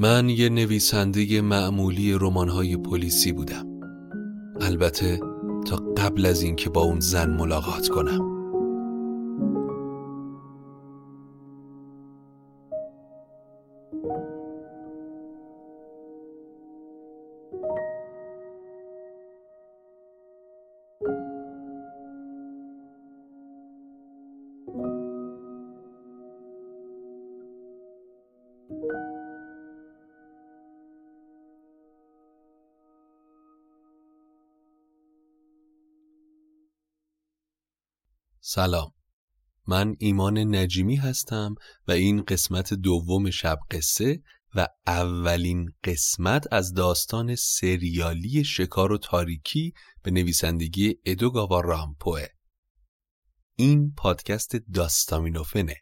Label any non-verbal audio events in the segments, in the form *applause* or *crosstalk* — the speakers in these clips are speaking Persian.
من یه نویسنده معمولی رمان‌های پلیسی بودم. البته تا قبل از اینکه با اون زن ملاقات کنم. سلام. من ایمان نجیمی هستم و این قسمت دوم شب قصه و اولین قسمت از داستان سریالی شکار و تاریکی به نویسندگی ادوگاوا رامپوه. این پادکست داستامینوفنه.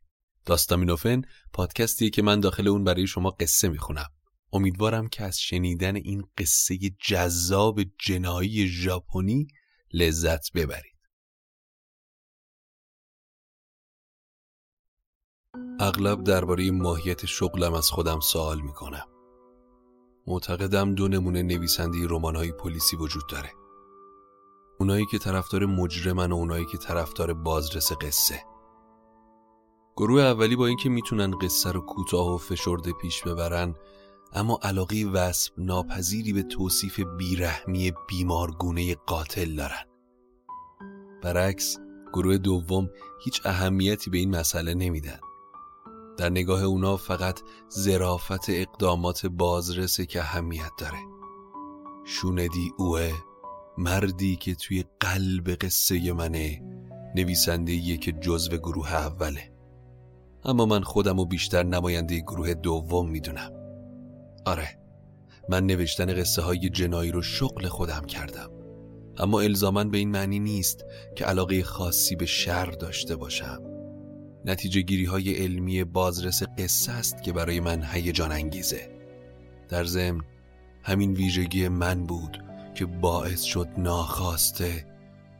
داستامینوفن پادکستیه که من داخل اون برای شما قصه می‌خونم. امیدوارم که از شنیدن این قصه جذاب جنایی ژاپنی لذت ببرید. اغلب درباره ماهیت شغلم از خودم سوال می‌کنم. معتقدم دو نمونه نویسنده رمان‌های پلیسی وجود داره. اونایی که طرفدار مجرمن و اونایی که طرفدار بازرس قصه. گروه اولی با اینکه می‌تونن قصه رو کوتاه و فشرده پیش ببرن اما علاقه وصف ناپذیری به توصیف بیرحمی بیمارگونه قاتل دارن. برعکس گروه دوم هیچ اهمیتی به این مسئله نمیدن. در نگاه اونا فقط زرافت اقدامات بازرسه که اهمیت داره. شوندی اوه مردی که توی قلب قصه منه نویسنده که جزو گروه اوله. اما من خودم و بیشتر نماینده گروه دوم می‌دونم. آره من نوشتن قصه های جنایی رو شغل خودم کردم. اما الزامن به این معنی نیست که علاقه خاصی به شر داشته باشم. نتیجه گیری های علمی بازرس قصه است که برای من هیجان انگیزه در ضمن همین ویژگی من بود که باعث شد ناخواسته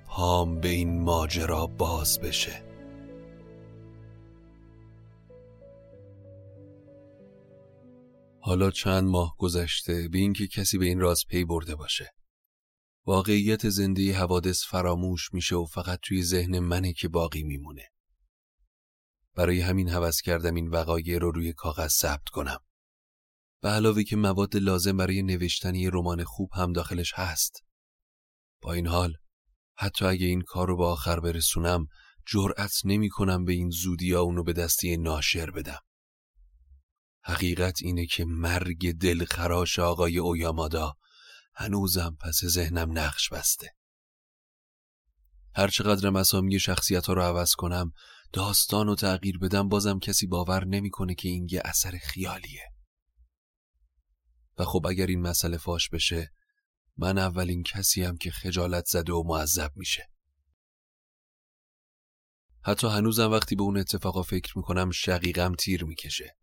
پام به این ماجرا باز بشه. حالا چند ماه گذشته به اینکه کسی به این راز پی برده باشه. واقعیت زنده حوادث فراموش میشه و فقط توی ذهن منه که باقی میمونه. برای همین هوس کردم این وقایع رو روی کاغذ ثبت کنم. به علاوه که مواد لازم برای نوشتن یه رمان خوب هم داخلش هست. با این حال حتی اگه این کار رو به آخر برسونم جرأت نمی کنم به این زودی ها اونو به دستی ناشر بدم. حقیقت اینه که مرگ دلخراش آقای اویامادا هنوزم پس ذهنم نقش بسته. هرچقدر مسامی شخصیت ها رو عوض کنم داستان و تغییر بدم بازم کسی باور نمی‌کنه که این یه اثر خیالیه و خب اگر این مسئله فاش بشه من اولین کسی هم که خجالت زده و معذب میشه حتی هنوزم وقتی به اون اتفاقا فکر می‌کنم شقیقم تیر می‌کشه.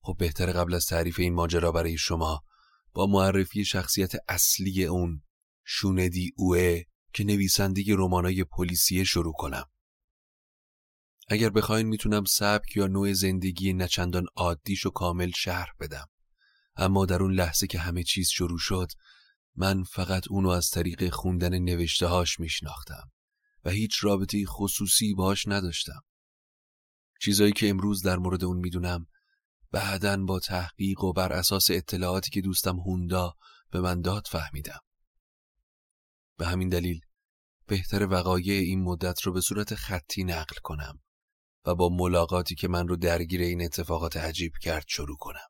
خب بهتر قبل از تعریف این ماجرا برای شما با معرفی شخصیت اصلی اون شوندی اوه که نویسنده رمانای پلیسیه شروع کنم. اگر بخواین می‌تونم سبک یا نوع زندگی نچندان عادیش و کامل شهر بدم. اما در اون لحظه که همه چیز شروع شد من فقط اونو از طریق خوندن نوشته هاش میشناختم و هیچ رابطه خصوصی باش نداشتم. چیزایی که امروز در مورد اون می‌دونم بعدا با تحقیق و بر اساس اطلاعاتی که دوستم هوندا به من داد فهمیدم. به همین دلیل بهتر وقایع این مدت رو به صورت خطی نقل کنم و با ملاقاتی که من رو درگیر این اتفاقات عجیب کرد شروع کنم.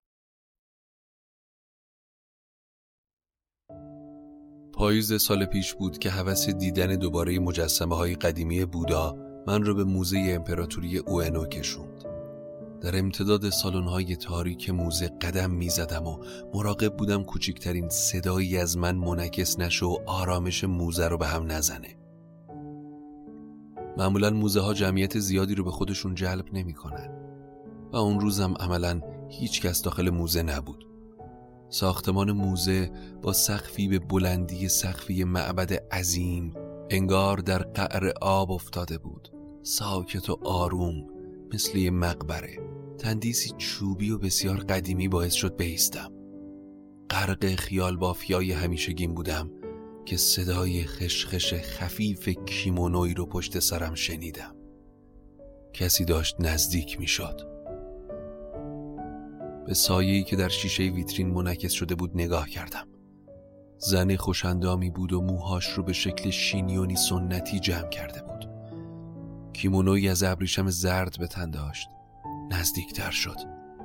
پاییز سال پیش بود که هوس دیدن دوباره مجسمه های قدیمی بودا من رو به موزه امپراتوری اوئنو کشوند. در امتداد سالن های تاریک موزه قدم می زدم و مراقب بودم کوچکترین صدایی از من منعکس نشه و آرامش موزه رو به هم نزنه. معمولا موزه ها جمعیت زیادی رو به خودشون جلب نمی کنن. و اون روزم عملا هیچ کس داخل موزه نبود. ساختمان موزه با سقفی به بلندی سقفی معبد عظیم انگار در قعر آب افتاده بود ساکت و آروم مثل یه مقبره تندیسی چوبی و بسیار قدیمی باعث شد بیستم غرق خیال بافیای همیشگیم بودم که صدای خشخش خفیف کیمونوی رو پشت سرم شنیدم. کسی داشت نزدیک می شد به سایه‌ای که در شیشه ویترین منعکس شده بود نگاه کردم. زن خوشندامی بود و موهاش رو به شکل شینیونی سنتی جمع کرده بود. کیمونوی از ابریشم زرد به تن داشت. نزدیکتر شد.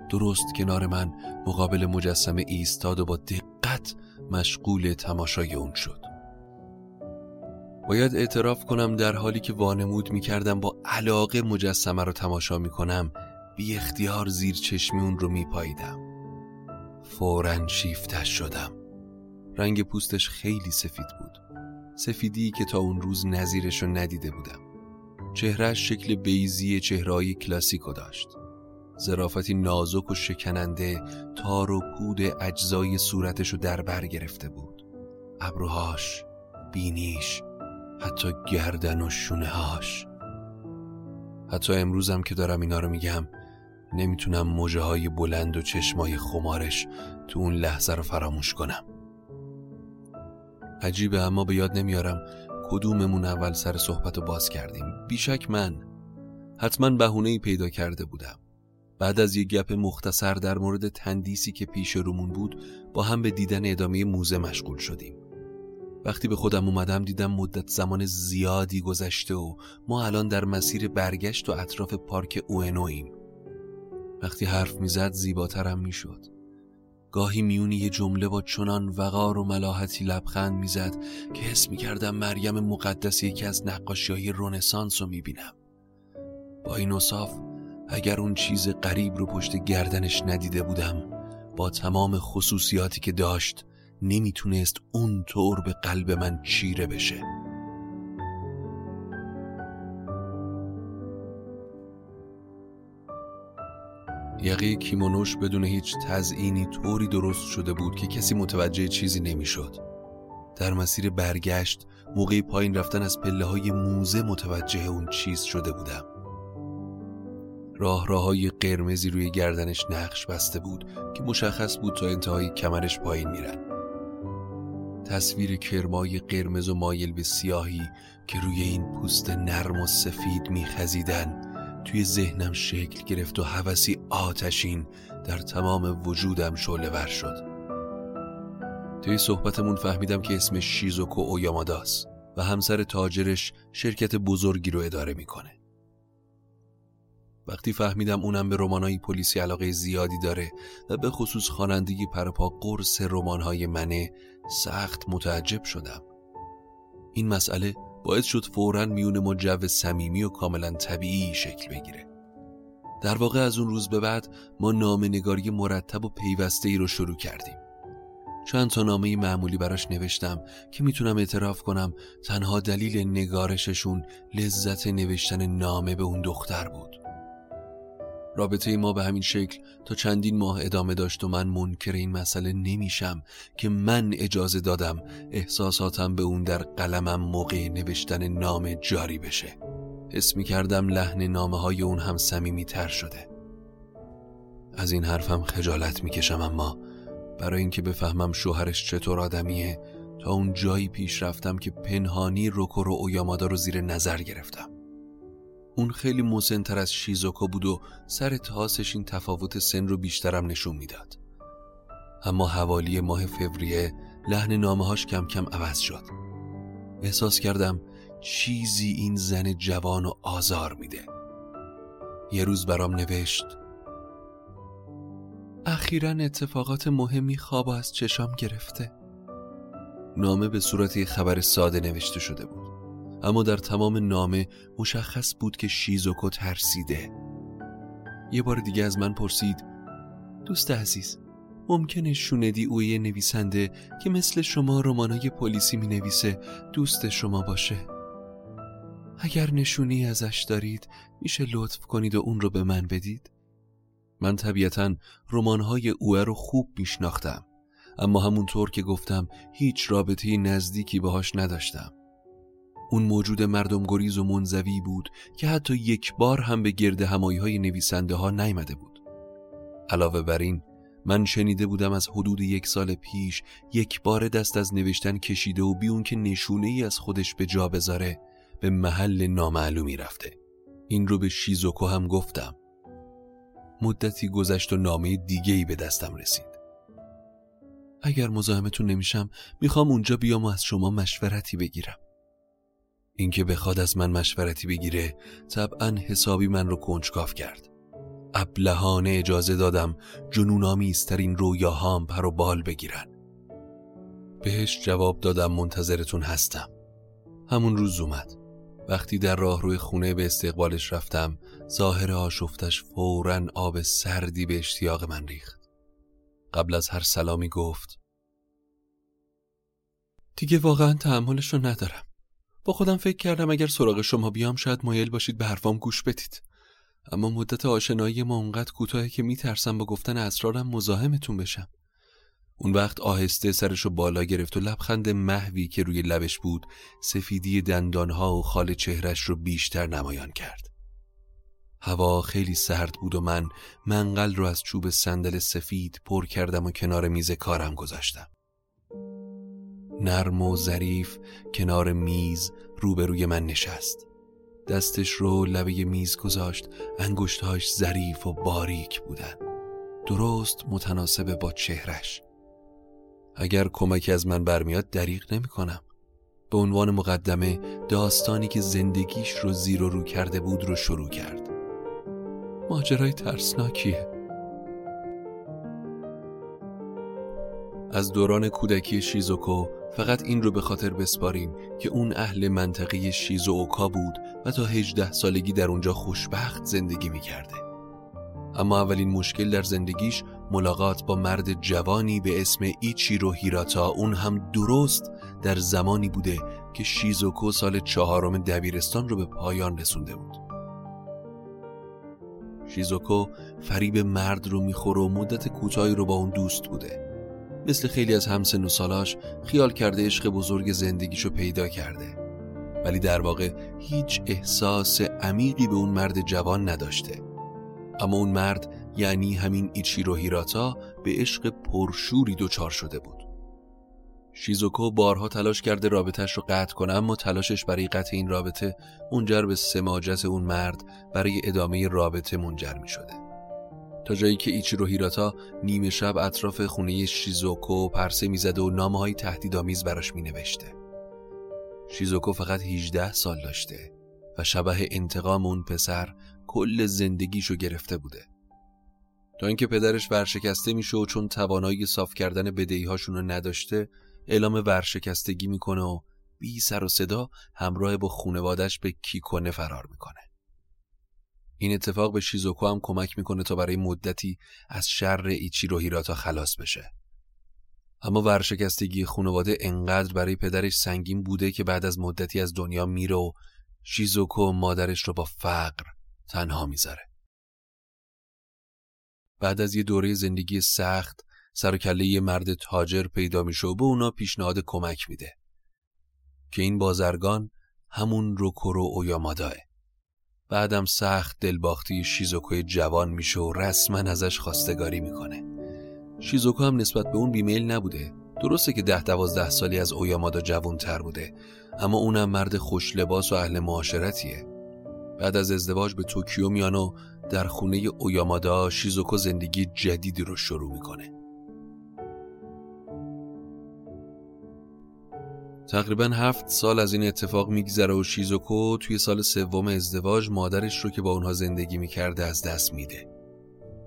درست کنار من مقابل مجسمه ایستاد و با دقت مشغول تماشای اون شد. باید اعتراف کنم در حالی که وانمود می کردم با علاقه مجسمه رو تماشا می کنم بی اختیار زیر چشمی اون رو می پاییدم فورا شیفتش شدم. رنگ پوستش خیلی سفید بود. سفیدی که تا اون روز نظیرش رو ندیده بودم. چهرهش شکل بیزی چهرهایی کلاسیکو داشت. زرافتی نازک و شکننده تار و پود اجزای صورتش رو در بر گرفته بود. ابروهاش بینیش حتی گردن و شونه هاش حتی امروزم که دارم اینا رو میگم نمی‌تونم موجه های بلند و چشمای خمارش تو اون لحظه رو فراموش کنم. عجیبه اما به یاد نمیارم کدوممون اول سر صحبت رو باز کردیم. بیشک من. حتما بهونه پیدا کرده بودم. بعد از یک گپ مختصر در مورد تندیسی که پیش رومون بود با هم به دیدن ادامه موزه مشغول شدیم. وقتی به خودم اومدم دیدم مدت زمان زیادی گذشته و ما الان در مسیر برگشت و اطراف پارک اوئنویم وقتی حرف می‌زد زیباترم می‌شد. گاهی میونی یه جمله با چنان وقار و ملاحتی لبخند می‌زد که حس می‌کردم مریم مقدس یکی از نقاشی های رونسانس رو می‌بینم. با این اصاف اگر اون چیز غریب رو پشت گردنش ندیده بودم با تمام خصوصیاتی که داشت نمی‌تونست اون طور به قلب من چیره بشه یقه کیمونوش بدون هیچ تزئینی طوری درست شده بود که کسی متوجه چیزی نمی‌شد. در مسیر برگشت موقع پایین رفتن از پله های موزه متوجه اون چیز شده بودم. راه راه های قرمزی روی گردنش نقش بسته بود که مشخص بود تا انتهای کمرش پایین میرن. تصویر کرمای قرمز و مایل به سیاهی که روی این پوست نرم و سفید میخزیدن توی ذهنم شکل گرفت و هوسی آتشین در تمام وجودم شعله ور شد. توی صحبتمون فهمیدم که اسمش شیزوکو اویاماداست و همسر تاجرش شرکت بزرگی رو اداره می‌کنه. وقتی فهمیدم اونم به رمانای پلیسی علاقه زیادی داره و به خصوص خوانندگی پرپا قرص رمانهای منه سخت متعجب شدم. این مسئله باعث شد فورا میون ما جو صمیمی و کاملا طبیعی شکل بگیره. در واقع از اون روز به بعد ما نامه نگاری مرتب و پیوسته ای رو شروع کردیم. چند تا نامه معمولی براش نوشتم که می‌تونم اعتراف کنم تنها دلیل نگارششون لذت نوشتن نامه به اون دختر بود. رابطه ما به همین شکل تا چندین ماه ادامه داشت و من منکر این مسئله نمیشم که من اجازه دادم احساساتم به اون در قلمم موقع نوشتن نام جاری بشه. حس می کردم لحن نامه های اون هم سمیمی تر شده. از این حرفم خجالت می‌کشم اما برای اینکه بفهمم شوهرش چطور آدمیه تا اون جایی پیش رفتم که پنهانی روکو رو اویامادا رو زیر نظر گرفتم. اون خیلی مسنتر از شیزوکو بود و سر تاسش این تفاوت سن رو بیشترم نشون می‌داد. اما حوالی ماه فوریه لحن نامهاش کم کم عوض شد. احساس کردم چیزی این زن جوان و آزار میده. یه روز برام نوشت اخیرا اتفاقات مهمی خواب از چشام گرفته. نامه به صورت خبر ساده نوشته شده بود. اما در تمام نامه مشخص بود که شیزوکو ترسیده. یه بار دیگه از من پرسید دوست عزیز ممکنه شوندی اوی نویسنده که مثل شما رمانای پلیسی می نویسه دوست شما باشه؟ اگر نشونی ازش دارید میشه لطف کنید و اون رو به من بدید؟ من طبیعتا رمانهای اوه رو خوب میشناختم اما همونطور که گفتم هیچ رابطه نزدیکی باهاش نداشتم. اون موجود مردم گریز و منزوی بود که حتی یک بار هم به گرد همایی های نویسنده ها نیمده بود. علاوه بر این من شنیده بودم از حدود یک سال پیش یک بار دست از نوشتن کشیده و بیون که نشونه ای از خودش به جا بذاره به محل نامعلومی رفته. این رو به شیزوکو هم گفتم. مدتی گذشت و نامه دیگه ای به دستم رسید. اگر مزاحمتون نمیشم می‌خوام اونجا بیام و از شما مشورتی بگیرم. اینکه بخواد از من مشورتی بگیره طبعا حسابی من رو کنجکاف کرد. ابلهانه اجازه دادم جنونآمیزترین رویاهام پر و بال بگیرن. بهش جواب دادم منتظرتون هستم. همون روز اومد. وقتی در راه روی خونه به استقبالش رفتم ظاهر آشفتش فورا آب سردی به اشتیاق من ریخت. قبل از هر سلامی گفت دیگه واقعا تحملش رو ندارم. با خودم فکر کردم اگر سراغ شما بیام شاید مایل باشید به حرفام گوش بدید. اما مدت آشنایی ما اونقدر کوتاهه که میترسم با گفتن اسرارم مزاحمتون بشم. اون وقت آهسته سرشو بالا گرفت و لبخند محوی که روی لبش بود سفیدی دندانها و خال چهرش رو بیشتر نمایان کرد. هوا خیلی سرد بود و من منقل رو از چوب صندل سفید پر کردم و کنار میز کارم گذاشتم. نرم و ظریف کنار میز روبروی من نشست. دستش رو لبه میز گذاشت انگشتهاش ظریف و باریک بودن. درست متناسب با چهرش. اگر کمکی از من برمیاد دریغ نمی کنم. به عنوان مقدمه داستانی که زندگیش رو زیر و رو کرده بود رو شروع کرد. ماجرای ترسناکیه. از دوران کودکی شیزوکو فقط این رو به خاطر بسپاریم که اون اهل منطقه شیزو اوکا بود و تا هجده سالگی در اونجا خوشبخت زندگی می‌کرده. اما اولین مشکل در زندگیش ملاقات با مرد جوانی به اسم ایچیرو هیراتا. اون هم درست در زمانی بوده که شیزوکو سال چهارم دبیرستان رو به پایان رسونده بود. شیزوکو فریب مرد رو می‌خوره و مدت کوتاهی رو با اون دوست بوده. مثل خیلی از همسن و سالاش خیال کرده عشق بزرگ زندگیشو پیدا کرده. ولی در واقع هیچ احساس عمیقی به اون مرد جوان نداشته. اما اون مرد یعنی همین ایچیرو هیراتا به عشق پرشوری دچار شده بود. شیزوکو بارها تلاش کرده رابطش رو قطع کنه اما تلاشش برای قطع این رابطه منجر به سماجت اون مرد برای ادامه رابطه منجر می شده جایی که ایچیرو هیراتا نیمه شب اطراف خونه شیزوکو پرسه می‌زده و نامه های تهدیدآمیز براش می نوشته. شیزوکو فقط 18 سال داشته و شبه انتقام اون پسر کل زندگیشو گرفته بوده. تا اینکه پدرش ورشکسته میشه و چون توانایی صاف کردن بدهیهاشون رو نداشته اعلام ورشکستگی می‌کنه و بی سر و صدا همراه با خونوادش به کیکونه فرار می‌کنه. این اتفاق به شیزوکو هم کمک می‌کنه تا برای مدتی از شر ایچیرو هیراتا خلاص بشه. اما ورشکستگی خانواده انقدر برای پدرش سنگین بوده که بعد از مدتی از دنیا میره و شیزوکو مادرش رو با فقر تنها می‌ذاره. بعد از یه دوره زندگی سخت سر کله یه مرد تاجر پیدا میشه و به اونا پیشنهاد کمک میده که این بازرگان همون روکورو اویاماداه بعدم سخت دلباختی شیزوکوی جوان میشه و رسما ازش خواستگاری می‌کنه. شیزوکو هم نسبت به اون بیمیل نبوده. درسته که ده دوازده سالی از اویامادا جوان تر بوده اما اونم مرد خوش لباس و اهل معاشرتیه. بعد از ازدواج به توکیو میان و در خونه اویامادا شیزوکو زندگی جدیدی رو شروع می‌کنه. تقریبا هفت سال از این اتفاق میگذره و شیزوکو توی سال سوم ازدواج مادرش رو که با اونها زندگی می‌کرده از دست میده.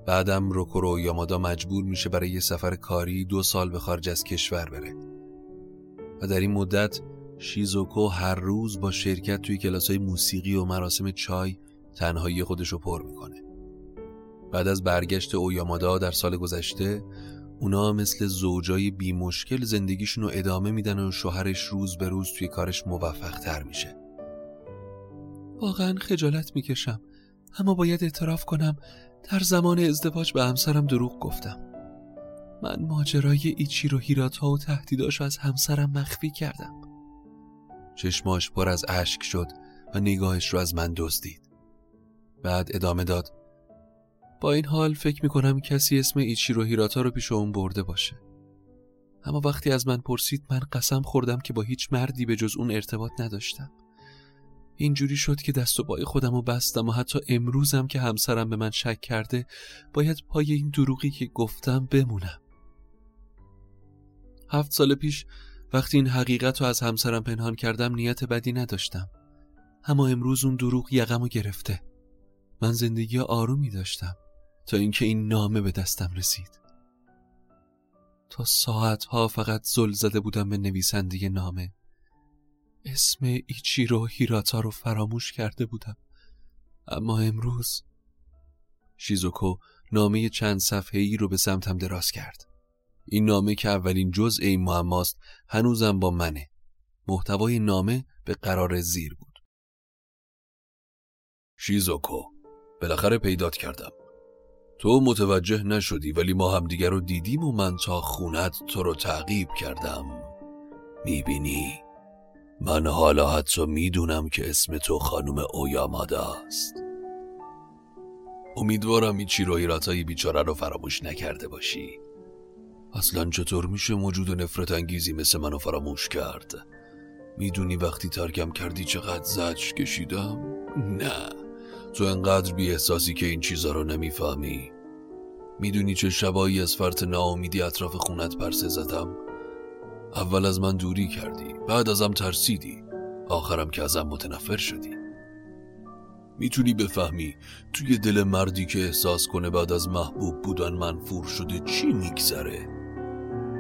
بعدم روکورو یامادا مجبور میشه برای یه سفر کاری دو سال به خارج از کشور بره. و در این مدت شیزوکو هر روز با شرکت توی کلاس های موسیقی و مراسم چای تنهایی خودش رو پر می‌کنه. بعد از برگشت اویامادا در سال گذشته اونا مثل زوجای بی مشکل زندگیشون رو ادامه میدن و شوهرش روز به روز توی کارش موفق تر میشه. واقعا خجالت می‌کشم اما باید اعتراف کنم در زمان ازدواج به همسرم دروغ گفتم. من ماجرای ایچی رو هیراتا و تهدیداش از همسرم مخفی کردم. چشماش پر از اشک شد و نگاهش رو از من دزدید. بعد ادامه داد با این حال فکر می‌کنم کسی اسم ایچیرو هیراتا رو پیش اون برده باشه. اما وقتی از من پرسید من قسم خوردم که با هیچ مردی به جز اون ارتباط نداشتم. اینجوری شد که دست و پای خودم رو بستم و حتی امروزم که همسرم به من شک کرده باید پای این دروغی که گفتم بمونم. هفت سال پیش وقتی این حقیقت رو از همسرم پنهان کردم نیت بدی نداشتم. اما امروز اون دروغ یقم گرفته. من زندگی آرومی داشتم. تا اینکه این نامه به دستم رسید. تا ساعتها فقط زل زده بودم به نویسنده نامه. اسم ایچیرو هیراتا رو فراموش کرده بودم. اما امروز شیزوکو نامه چند صفحه ای رو به سمتم دراز کرد. این نامه که اولین جزء این معماست هنوزم با منه. محتوای نامه به قرار زیر بود. شیزوکو بالاخره پیدات کردم. تو متوجه نشدی ولی ما همدیگر رو دیدیم و من تا خونت تو رو تعقیب کردم. می‌بینی؟ من حالا حتی می‌دونم که اسم تو خانم اویامادا است. امیدوارم این چی رو ایراتای بیچاره رو فراموش نکرده باشی. اصلا چطور میشه موجود نفرت انگیزی مثل منو فراموش کرد؟ می‌دونی وقتی ترکم کردی چقدر زجر کشیدم؟ نه. تو انقدر بی احساسی که این چیزا رو نمی‌فهمی. می‌دونی چه شبایی از فرط ناامیدی اطراف خونت پرسه زدم؟ اول از من دوری کردی بعد ازم ترسیدی. آخرم که ازم متنفر شدی. می‌تونی بفهمی توی دل مردی که احساس کنه بعد از محبوب بودن منفور شده چی میگذره؟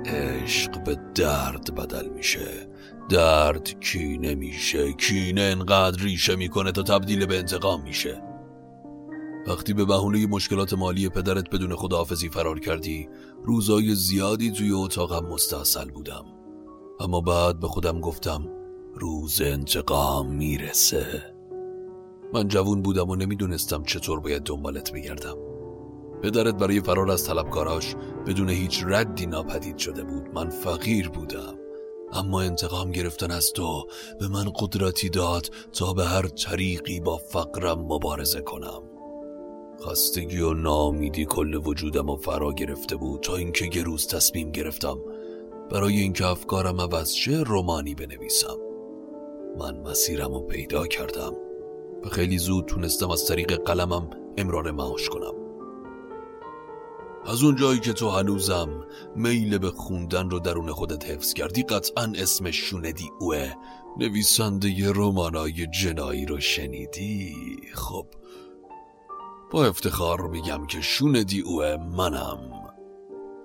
عشق به درد بدل میشه. درد کینه میشه. کینه انقدر ریشه می‌کنه تا تبدیل به انتقام میشه. وقتی به بهونه مشکلات مالی پدرت بدون خداحافظی فرار کردی روزای زیادی توی اتاقم مستاصل بودم. اما بعد به خودم گفتم روز انتقام می‌رسه. من جوون بودم و نمی‌دونستم چطور باید دنبالت بگردم. پدرت برای فرار از طلبکاراش بدون هیچ ردی ناپدید شده بود. من فقیر بودم. اما انتقام گرفتن از تو به من قدرتی داد تا به هر طریقی با فقرم مبارزه کنم. خستگی و نامیدی کل وجودم و فرا گرفته بود تا اینکه یه روز تصمیم گرفتم برای اینکه افکارم عوض شه رومانی بنویسم. من مسیرم رو پیدا کردم. و خیلی زود تونستم از طریق قلمم امرار معاش کنم. از اون جایی که تو هنوزم میل به خوندن رو درون خودت حفظ کردی قطعا اسمش شوندی اوه. نویسنده رمانای جنایی رو شنیدی؟ خب با افتخار میگم که شوندی اوه منم.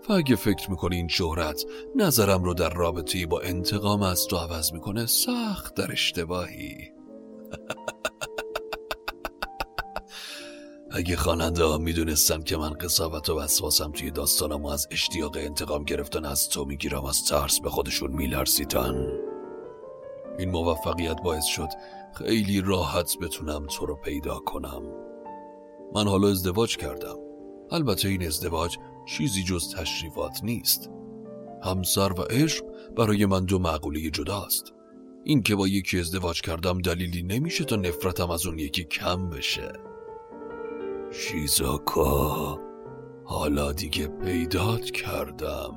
و اگه فکر می‌کنی این شهرت نظرم رو در رابطه با انتقام از تو عوض می‌کنه سخت در اشتباهی. *laughs* اگه خواننده ها می‌دونستن که من قصاوت و وسواسم توی داستانم و از اشتیاق انتقام گرفتن از تو می‌گیرم از ترس به خودشون میلرزیدن. این موفقیت باعث شد خیلی راحت بتونم تو رو پیدا کنم. من حالا ازدواج کردم. البته این ازدواج چیزی جز تشریفات نیست. همسر و عشق برای من دو معقوله جداست. این که با یکی ازدواج کردم دلیلی نمیشه تا نفرتم از اون یکی کم بشه. شیزاکا حالا دیگه پیدات کردم.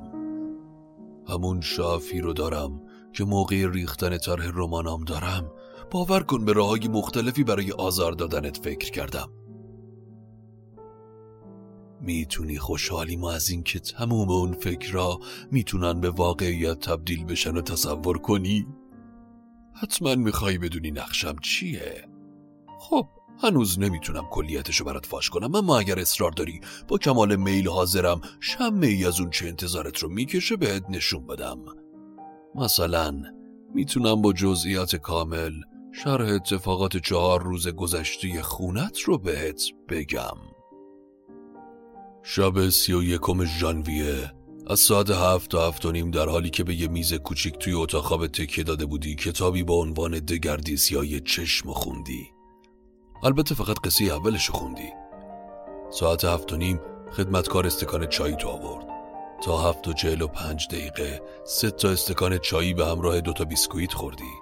همون شافی رو دارم که موقع ریختن طرح رمانام دارم. باور کن به راههای مختلفی برای آزار دادنت فکر کردم. می‌تونی خوشحالی ما از اینکه تموم اون فکرها می‌تونن به واقعیت تبدیل بشن و تصور کنی؟ حتما می‌خوای بدونی نقشم چیه؟ خب هنوز نمی‌تونم کلیتشو برات فاش کنم اما اگر اصرار داری با کمال میل حاضرم شمه ای از اون چه انتظارت رو می‌کشه بهت نشون بدم مثلا می‌تونم با جزئیات کامل شرح اتفاقات چهار روز گذشته خونت رو بهت بگم شب سی و یکم ژانویه. از ساعت هفت تا هفت و نیم در حالی که به یه میز کوچیک توی اتاق خواب تکیه داده بودی کتابی با عنوان دگردیس یا یه چشم خوندی. البته فقط قصه اولش خوندی. ساعت هفت و نیم خدمتکار استکان چای تو آورد. تا هفت و چهل و پنج دقیقه سه تا استکان چایی به همراه دوتا بیسکویت خوردی.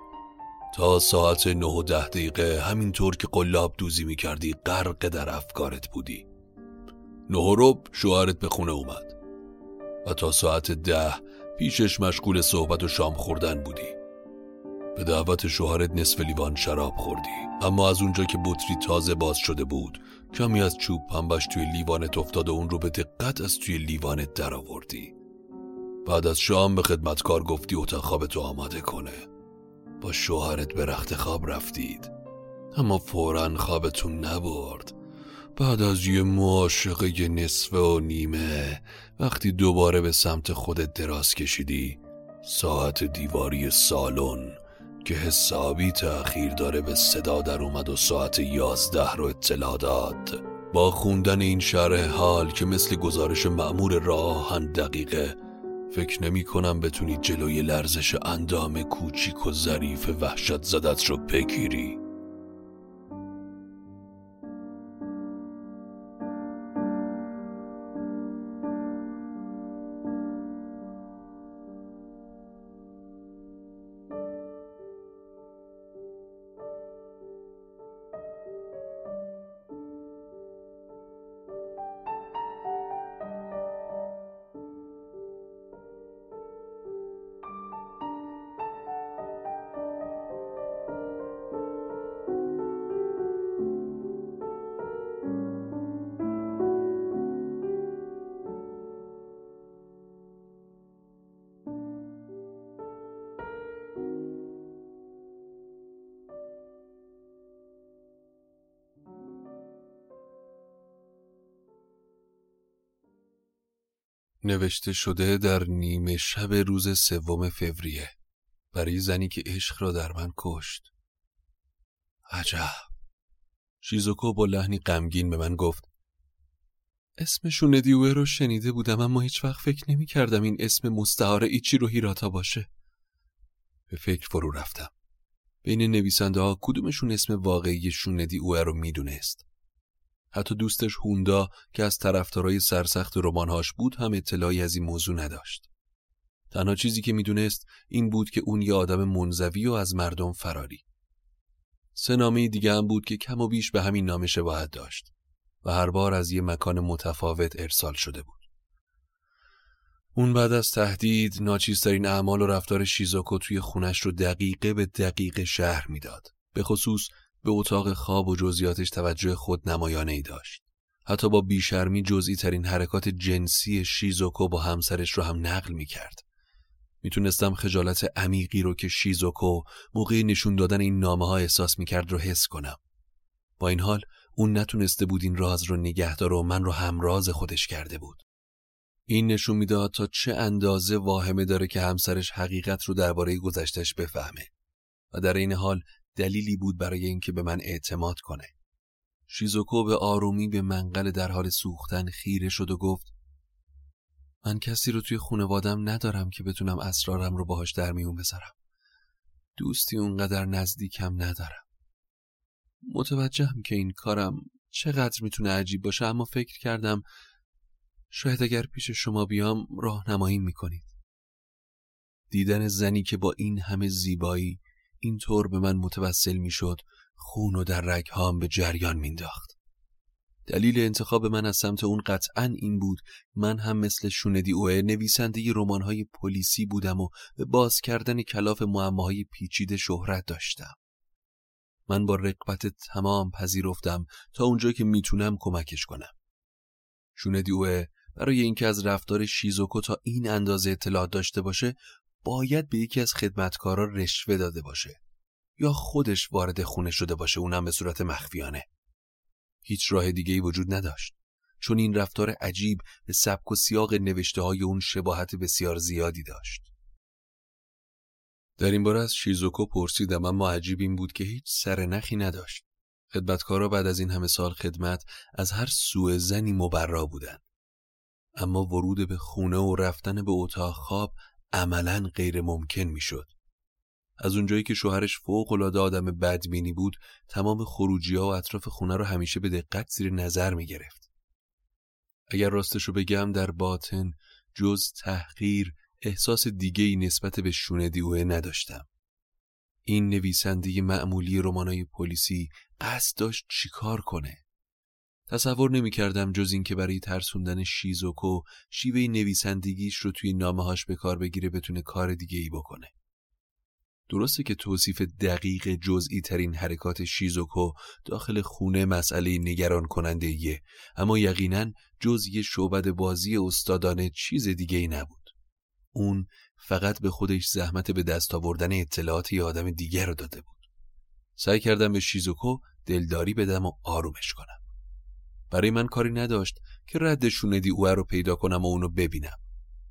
تا ساعت نه و ده دقیقه همینطور که قلاب دوزی می کردی غرق در افکارت بودی. نه و شوهرت به خونه اومد. و تا ساعت ده پیشش مشغول صحبت و شام خوردن بودی. به دعوت شوهرت نصف لیوان شراب خوردی. اما از اونجا که بطری تازه باز شده بود کمی از چوب پنبش توی لیوانت افتاد و اون رو به دقت از توی لیوانت در آوردی بعد از شام به خدمتکار گفتی اتاق خوابتو آماده کنه. با شوهرت به رخت خواب رفتید. اما فورا خوابتون نبرد. بعد از یه معاشقه نصفه و نیمه وقتی دوباره به سمت خودت دراز کشیدی ساعت دیواری سالن که حسابی تأخیر داره به صدا در اومد و ساعت یازده رو اطلاع داد. با خوندن این شرح حال که مثل گزارش معمور راهن دقیقه فکر نمی کنم بتونی جلوی لرزش اندام کوچیک و ظریف وحشت زدت رو بگیری. نوشته شده در نیمه شب روز سوم فوریه برای زنی که عشق را در من کشت. عجب. شیزوکو با لحنی غمگین به من گفت اسم شوندیوه رو شنیده بودم اما هیچ وقت فکر نمی کردم این اسم مستعار ایچی رو هیراتا باشه. به فکر فرو رفتم. بین نویسنده ها کدومشون اسم واقعی شوندی اوه رو می‌دونست؟ حتی دوستش هوندا که از طرفدارای سرسخت رمانهاش بود هم اطلاعی از این موضوع نداشت. تنها چیزی که می‌دونست این بود که اون یه آدم منزوی و از مردم فراری. سه نامه دیگه هم بود که کم و بیش به همین نامه شباهت داشت و هر بار از یه مکان متفاوت ارسال شده بود. اون بعد از تهدید ناچیزترین اعمال و رفتار شیزاکو توی خونش رو دقیقه به دقیقه شهر می‌داد. به خصوص به اتاق خواب و جزئیاتش توجه خود نمایانه ای داشت. حتی با بیشرمی جزئی ترین حرکات جنسی شیزوکو با همسرش رو هم نقل می کرد. می‌تونستم خجالت عمیقی رو که شیزوکو موقع نشون دادن این نامه ها احساس می کرد رو حس کنم. با این حال اون نتونسته بود این راز رو نگه داره و من رو همراز خودش کرده بود. این نشون می‌داد تا چه اندازه واهمه داره که همسرش حقیقت رو درباره گذشتش بفهمه و در این حال دلیلی بود برای اینکه به من اعتماد کنه. شیزوکو به آرومی به منقل در حال سوختن خیره شد و گفت من کسی رو توی خونوادم ندارم که بتونم اسرارم رو باهاش در میون بذارم. دوستی اونقدر نزدیکم ندارم. متوجهم که این کارم چقدر می‌تونه عجیب باشه اما فکر کردم شاید اگر پیش شما بیام راهنمایی می‌کنید. دیدن زنی که با این همه زیبایی اینطور به من متوسل می‌شد خون و در رگهام به جریان مینداخت. دلیل انتخاب من از سمت اون قطعا این بود من هم مثل شوندی اوه نویسنده رمان‌های پلیسی بودم و به باز کردن کلاف معماهای پیچیده شهرت داشتم. من با رقبت تمام پذیرفتم تا اونجا که می‌تونم کمکش کنم. شوندی اوه برای اینکه از رفتار شیزوکو تا این اندازه اطلاعات داشته باشه باید به یکی از خدمتکارا رشوه داده باشه یا خودش وارد خونه شده باشه اونم به صورت مخفیانه. هیچ راه دیگه ای وجود نداشت. چون این رفتار عجیب به سبک و سیاق نوشته های اون شباهت بسیار زیادی داشت. در این باره از شیزوکو پرسیدم اما عجیب این بود که هیچ سر نخی نداشت. خدمتکارا بعد از این همه سال خدمت از هر سوء زنی مبرا بودند. اما ورود به خونه و رفتن به اتاق خواب عملا غیر ممکن می‌شد از اونجایی که شوهرش فوق العاده آدم بدبینی بود تمام خروجی ها و اطراف خونه رو همیشه به دقت زیر نظر می گرفت. اگر راستشو بگم در باطن جز تحقیر احساس دیگه ای نسبت به شونه دیوه نداشتم. این نویسنده معمولی رمانای پلیسی قصد داشت چیکار کنه؟ تصور نمی کردم جز اینکه برای ترسوندن شیزوکو شیوه نویسندگیش رو توی نامه‌هاش به کار بگیره بتونه کار دیگه ای بکنه. درسته که توصیف دقیق جزئی ترین حرکات شیزوکو داخل خونه مسئله نگران کننده یه اما یقینا جز یه شعبد بازی استادانه چیز دیگه ای نبود. اون فقط به خودش زحمت به دست آوردن اطلاعات یه آدم دیگر رو داده بود. سعی کردم به شیزوکو دلداری بدم و آرومش کنم. برای من کاری نداشت که رد شوندی اوه رو پیدا کنم و اونو ببینم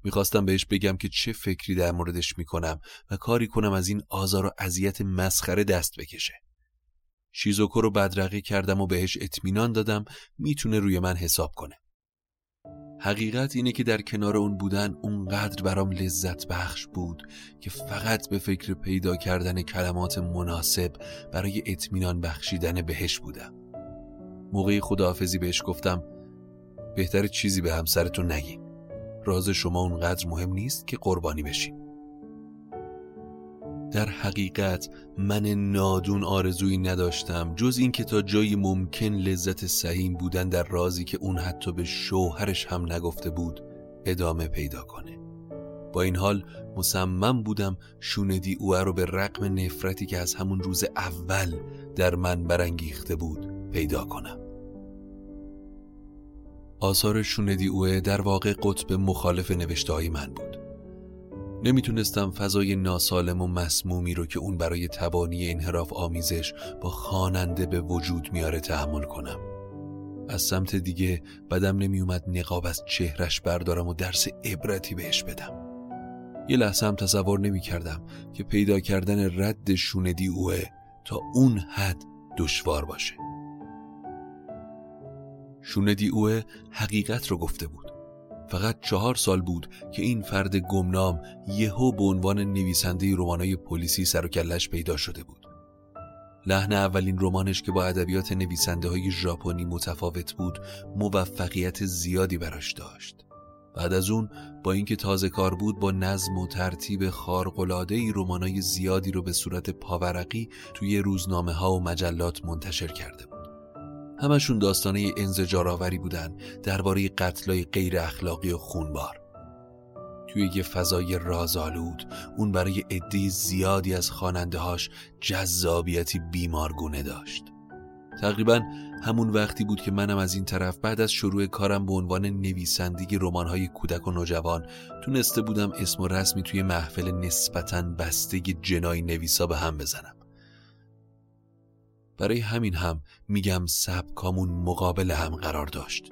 می‌خواستم بهش بگم که چه فکری در موردش می‌کنم و کاری کنم از این آزار و اذیت مسخره دست بکشه. شیزوکو رو بدرقی کردم و بهش اطمینان دادم می‌تونه روی من حساب کنه. حقیقت اینه که در کنار اون بودن اونقدر برام لذت بخش بود که فقط به فکر پیدا کردن کلمات مناسب برای اطمینان بخشیدن بهش بودم. موقعی خداحافظی بهش گفتم بهتر چیزی به همسرتون نگیم. راز شما اونقدر مهم نیست که قربانی بشیم در حقیقت من نادون آرزویی نداشتم جز اینکه تا جایی ممکن لذت سهیم بودن در رازی که اون حتی به شوهرش هم نگفته بود ادامه پیدا کنه با این حال مصمم بودم شوندی اوه رو به رقم نفرتی که از همون روز اول در من برانگیخته بود پیدا کنم. آثار شوندی اوه در واقع قطب مخالف نوشته های من بود. نمی‌تونستم فضای ناسالم و مسمومی رو که اون برای تبانی انحراف آمیزش با خواننده به وجود میاره تحمل کنم. از سمت دیگه بدم نمیومد نقاب از چهرش بردارم و درس عبرتی بهش بدم. یه لحظه هم تصور نمی کردم که پیدا کردن رد شوندی اوه تا اون حد دشوار باشه. شوندی اوه حقیقت رو گفته بود. فقط چهار سال بود که این فرد گمنام یهو به عنوان نویسنده رمانای پلیسی سر و کلش پیدا شده بود. لحن اولین رمانش که با ادبیات نویسنده های ژاپنی متفاوت بود موفقیت زیادی براش داشت. بعد از اون با اینکه تازه کار بود با نظم و ترتیب خارق‌العاده ای رمانای زیادی رو به صورت پاورقی توی روزنامه ها و مجلات منتشر کرده همشون داستانه انزجارآوری بودن درباره قتلای غیر اخلاقی و خونبار. توی یه فضای رازآلود اون برای عده زیادی از خواننده هاش جذابیتی بیمارگونه داشت. تقریبا همون وقتی بود که منم از این طرف بعد از شروع کارم به عنوان نویسندگی رمان‌های کودک و نوجوان تونسته بودم اسم و رسمی توی محفل نسبتاً بسته جنایی نویسا به هم بزنم. برای همین هم میگم سبکامون مقابل هم قرار داشت.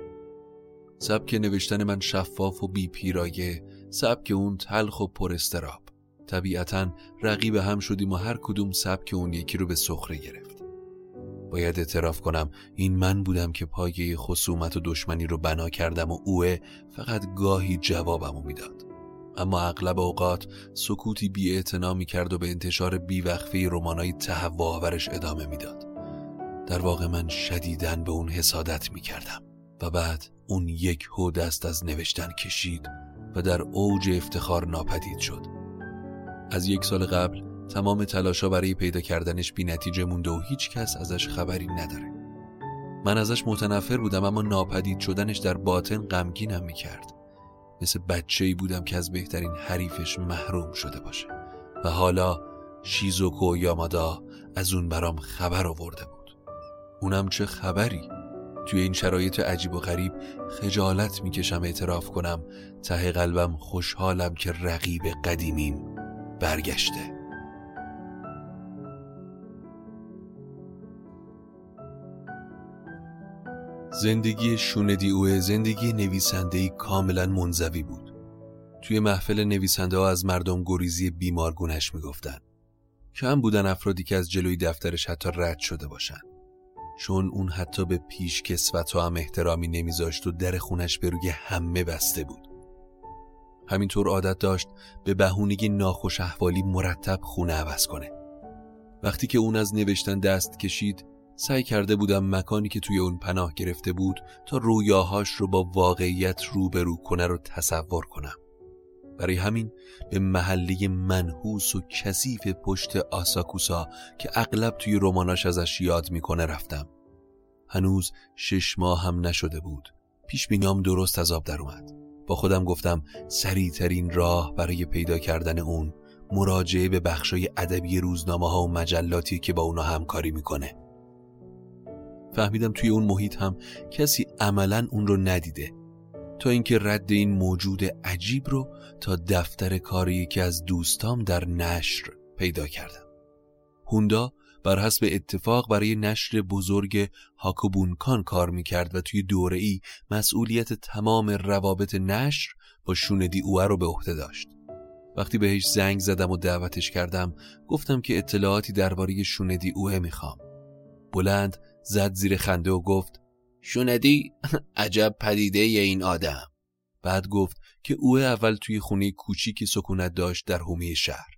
سبک نوشتن من شفاف و بی پیرایه سبک اون تلخ و پر استراب. طبیعتا رقیب هم شدیم و هر کدوم سبک اون یکی رو به سخره گرفت. باید اعتراف کنم این من بودم که پایه خصومت و دشمنی رو بنا کردم و اوه فقط گاهی جوابمو می‌داد. اما اغلب اوقات سکوتی بی می کرد و به انتشار بیوقفه رمانای تهوع ادامه می‌داد. در واقع من شدیدن به اون حسادت می کردم و بعد اون یک هو دست از نوشتن کشید و در اوج افتخار ناپدید شد. از یک سال قبل تمام تلاشا برای پیدا کردنش بی نتیجه مونده و هیچ کس ازش خبری نداره. من ازش متنفر بودم اما ناپدید شدنش در باطن غمگینم می‌کرد. مثل بچه ای بودم که از بهترین حریفش محروم شده باشه و حالا شیزوکو یامادا از اون برام خبر آورده اونم چه خبری؟ توی این شرایط عجیب و غریب خجالت می‌کشم اعتراف کنم. ته قلبم خوشحالم که رقیب قدیمیم برگشته. زندگی شوندی اوه زندگی نویسنده کاملا منزوی بود. توی محفل نویسنده ها از مردم گریزی بیمارگونش می‌گفتن. کم بودن افرادی که از جلوی دفترش حتی رد شده باشن. چون اون حتی به پیش کسوت هم احترامی نمیذاشت و در خونش به روی همه بسته بود. همینطور عادت داشت به بهونگی ناخوش احوالی مرتب خونه عوض کنه. وقتی که اون از نوشتن دست کشید سعی کرده بودم مکانی که توی اون پناه گرفته بود تا رویاهاش رو با واقعیت روبرو کنه رو تصور کنم. برای همین به محلی منحوس و کثیف پشت آساکوسا که اغلب توی رماناش ازش یاد می‌کنه رفتم. هنوز شش ماه هم نشده بود. پیش بینام درست از آب در اومد. با خودم گفتم سریعترین راه برای پیدا کردن اون مراجعه به بخشای ادبی روزنامه ها و مجلاتی که با اونا همکاری می‌کنه. فهمیدم توی اون محیط هم کسی عملا اون رو ندیده. تا اینکه رد این موجود عجیب رو تا دفتر کاری یکی از دوستام در نشر پیدا کردم. هوندا بر حسب اتفاق برای نشر بزرگ هاکوبونکان کار می‌کرد و توی دوره ای مسئولیت تمام روابط نشر با شوندی اوه رو به عهده داشت. وقتی بهش زنگ زدم و دعوتش کردم گفتم که اطلاعاتی درباره شوندی اوه می‌خوام. بلند زد زیر خنده و گفت شوندی *laughs* عجب پدیده ی این آدم بعد گفت که اوه اول توی خونه کوچیکی سکونت داشت در حومه شهر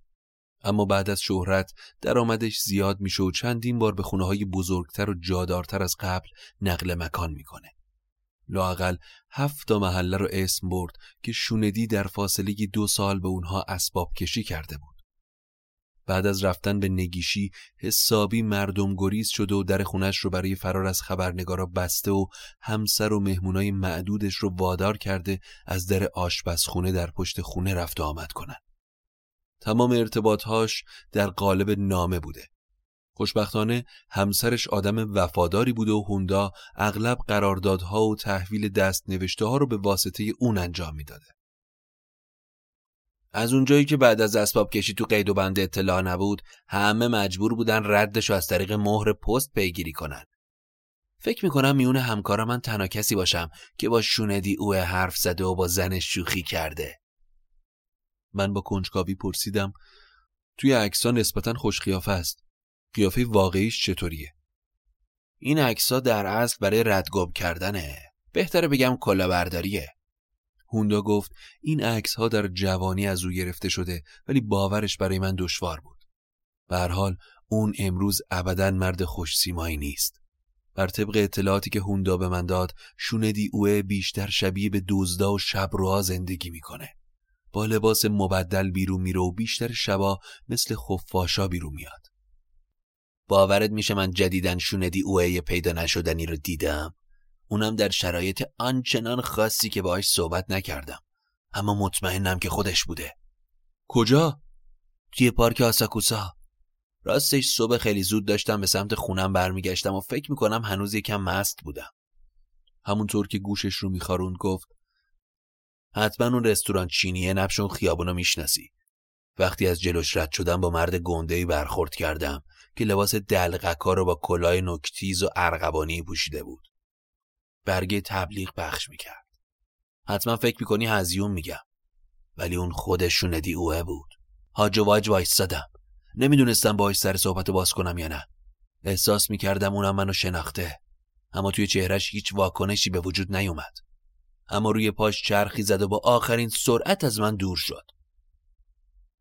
اما بعد از شهرت درآمدش زیاد میشه و چندین بار به خونه های بزرگتر و جادارتر از قبل نقل مکان می‌کنه. لاقل هفت تا محله رو اسم برد که شوندی در فاصله دو سال به اونها اسباب کشی کرده بود. بعد از رفتن به نگیشی حسابی مردم گریز شده و در خونش رو برای فرار از خبرنگارا بسته و همسر و مهمونای معدودش رو وادار کرده از در آشپزخونه در پشت خونه رفت و آمد کنن. تمام ارتباطهاش در قالب نامه بوده. خوشبختانه همسرش آدم وفاداری بوده و هوندا اغلب قراردادها و تحویل دست نوشته ها رو به واسطه اون انجام می‌داده. از اونجایی که بعد از اسباب کشی تو قید و بند اطلاع نبود همه مجبور بودن ردش از طریق مهر پست پیگیری کنن. فکر می‌کنم میون همکارا من تنها کسی باشم که با شوندی او حرف زده و با زنش شوخی کرده. من با کنجکاوی پرسیدم توی عکس‌ها نسبتا خوش قیافه است. قیافه واقعیش چطوریه؟ این عکس‌ها در اصل برای ردگم کردنه. بهتره بگم کلاهبرداریه. هوندا گفت این عکس ها در جوانی از او گرفته شده ولی باورش برای من دشوار بود. به هر حال اون امروز ابدا مرد خوش سیمایی نیست. بر طبق اطلاعاتی که هوندا به من داد شوندی اوه بیشتر شبیه به دزدا و شبروها زندگی می‌کنه. با لباس مبدل بیرون میره و بیشتر شبا مثل خفاشا بیرون میاد. باورت میشه من جدیدن شوندی اوه پیدا نشدنی رو دیدم اونم در شرایط آنچنان خاصی که باهاش صحبت نکردم. اما مطمئنم که خودش بوده. کجا؟ توی پارک آساکوسا. راستش صبح خیلی زود داشتم به سمت خونم برمیگشتم و فکر می‌کنم هنوز یکم مست بودم. همونطور که گوشش رو میخاروند گفت حتما اون رستوران چینیه نبشون خیابونو می‌شناسی. وقتی از جلوش رد شدم با مرد گندهی برخورد کردم که لباس دلغکا رو با کلاه نکتیز و ارغوانی پوشیده بود. برگه تبلیغ بخش می‌کرد. حتما فکر می‌کنی هزیون میگم. ولی اون خودشون دی اوه بود. هاج و واج وایستادم. نمی‌دونستم باش سر صحبت باز کنم یا نه. احساس می‌کردم اونم منو شناخته. اما توی چهرش هیچ واکنشی به وجود نیومد. اما روی پاش چرخی زد و با آخرین سرعت از من دور شد.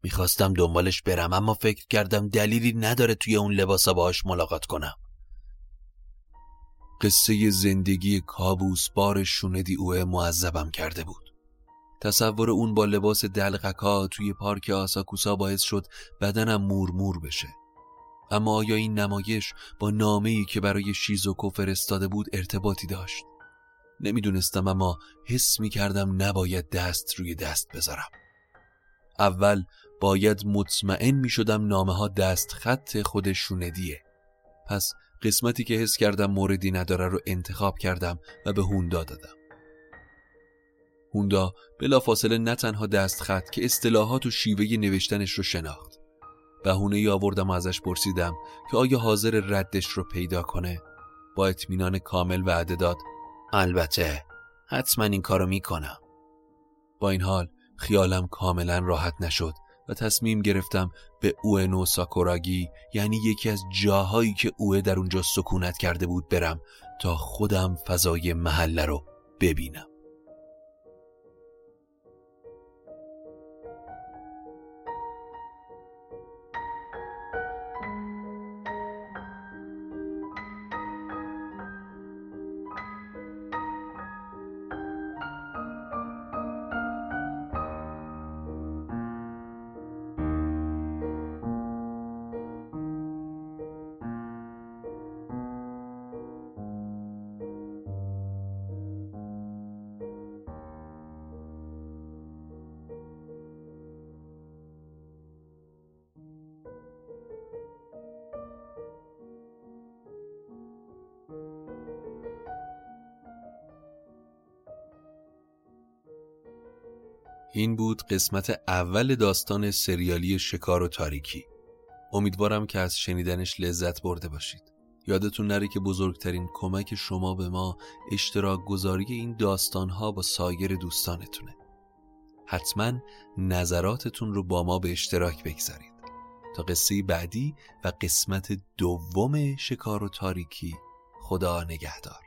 می‌خواستم دنبالش برم اما فکر کردم دلیلی نداره توی اون لباسا باهاش ملاقات کنم. قصه زندگی کابوس بار شوندی اوه معذبم کرده بود. تصور اون با لباس دلغکا توی پارک آساکوسا باعث شد بدنم مورمور بشه. اما آیا این نمایش با نامه ای که برای شیزوکو فرستاده بود ارتباطی داشت؟ نمی‌دونستم اما حس می کردم نباید دست روی دست بذارم. اول باید مطمئن می شدم نامه ها دست خط خود شوندیه. پس قسمتی که حس کردم موردی نداره رو انتخاب کردم و به هوندا دادم. هوندا بلافاصله نه تنها دست خط که اصطلاحات و شیوه نوشتنش رو شناخت بهونه ای آوردم و ازش پرسیدم که آیا حاضر ردش رو پیدا کنه؟ با اطمینان کامل وعده داد. البته حتما این کارو می‌کنم. با این حال خیالم کاملا راحت نشد و تصمیم گرفتم به اوئنو ساکوراگی یعنی یکی از جاهایی که اوه در اونجا سکونت کرده بود برم تا خودم فضای محله رو ببینم. این بود قسمت اول داستان سریالی شکار و تاریکی. امیدوارم که از شنیدنش لذت برده باشید. یادتون نره که بزرگترین کمک شما به ما اشتراک گذاری این داستانها با سایر دوستانتونه. حتما نظراتتون رو با ما به اشتراک بگذارید. تا قصه بعدی و قسمت دوم شکار و تاریکی خدا نگهدار.